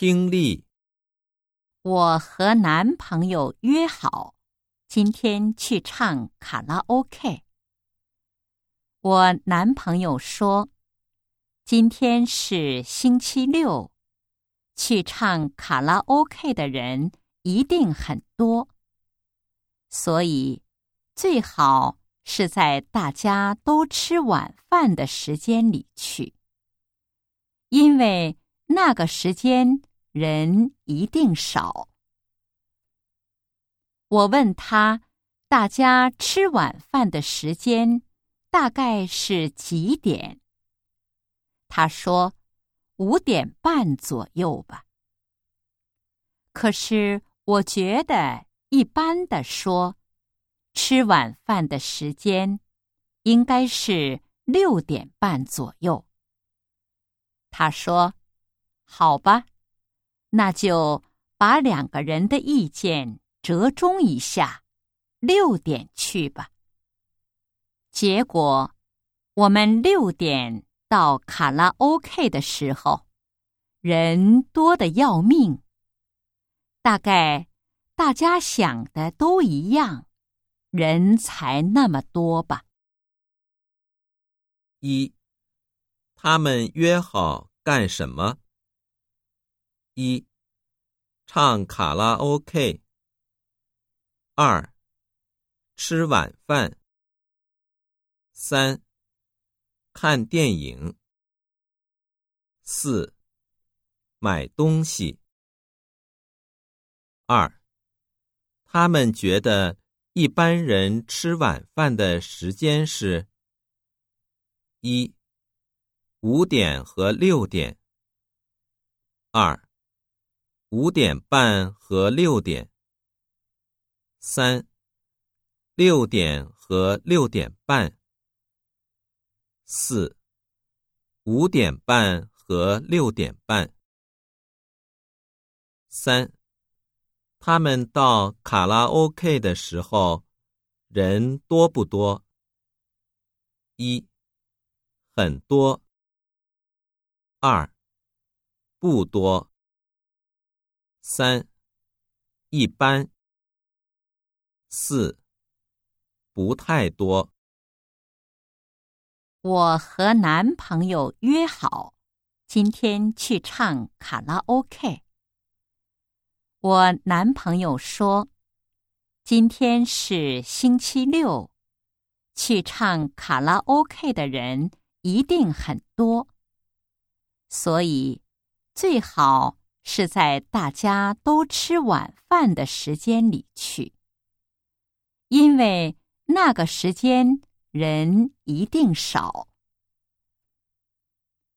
听力。我和男朋友约好，今天去唱卡拉 OK。我男朋友说，今天是星期六，去唱卡拉 OK 的人一定很多，所以最好是在大家都吃晚饭的时间里去，因为那个时间。人一定少。我问他，大家吃晚饭的时间大概是几点？他说五点半左右吧。可是我觉得一般的说，吃晚饭的时间应该是六点半左右。他说：“好吧。”那就把两个人的意见折中一下，六点去吧。结果，我们六点到卡拉 OK 的时候，人多的要命。大概大家想的都一样，人才那么多吧。一，他们约好干什么？一，唱卡拉 OK。二，吃晚饭。三，看电影。四，买东西。二，他们觉得一般人吃晚饭的时间是：一，五点和六点。二。五点半和六点，三，六点和六点半，四，五点半和六点半，三，他们到卡拉 OK 的时候，人多不多？一，很多。二，不多。三，一般。四，不太多。我和男朋友约好，今天去唱卡拉 OK。我男朋友说，今天是星期六，去唱卡拉 OK 的人一定很多，所以最好。是在大家都吃晚饭的时间里去，因为那个时间人一定少。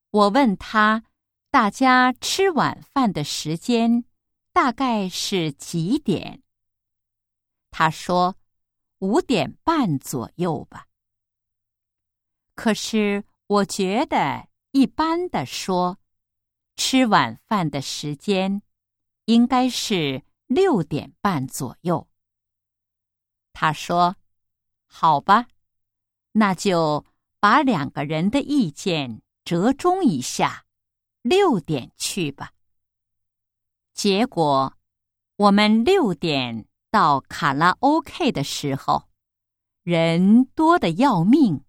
我问他，大家吃晚饭的时间大概是几点？他说五点半左右吧。可是我觉得一般的说。吃晚饭的时间应该是六点半左右。他说：“好吧，那就把两个人的意见折中一下，六点去吧。”结果，我们六点到卡拉 OK 的时候，人多的要命。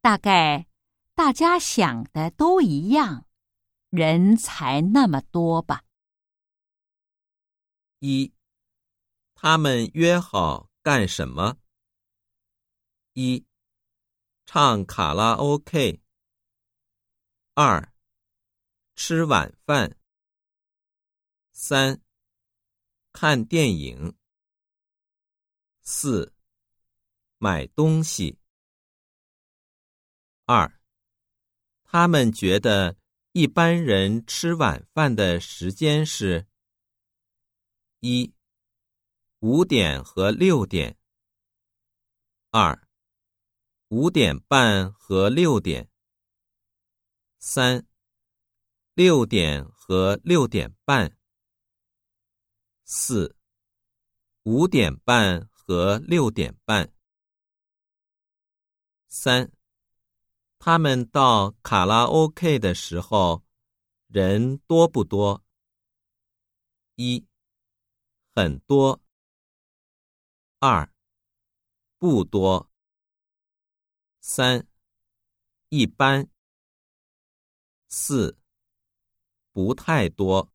大概大家想的都一样。人才那么多吧？一，他们约好干什么？一，唱卡拉 OK。二，吃晚饭。三，看电影。四，买东西。二，他们觉得。一般人吃晚饭的时间是：一、五点和六点；二、五点半和六点；三、六点和六点半；四、五点半和六点半。三。他们到卡拉 OK 的时候，人多不多？一，很多；二，不多；三，一般；四，不太多。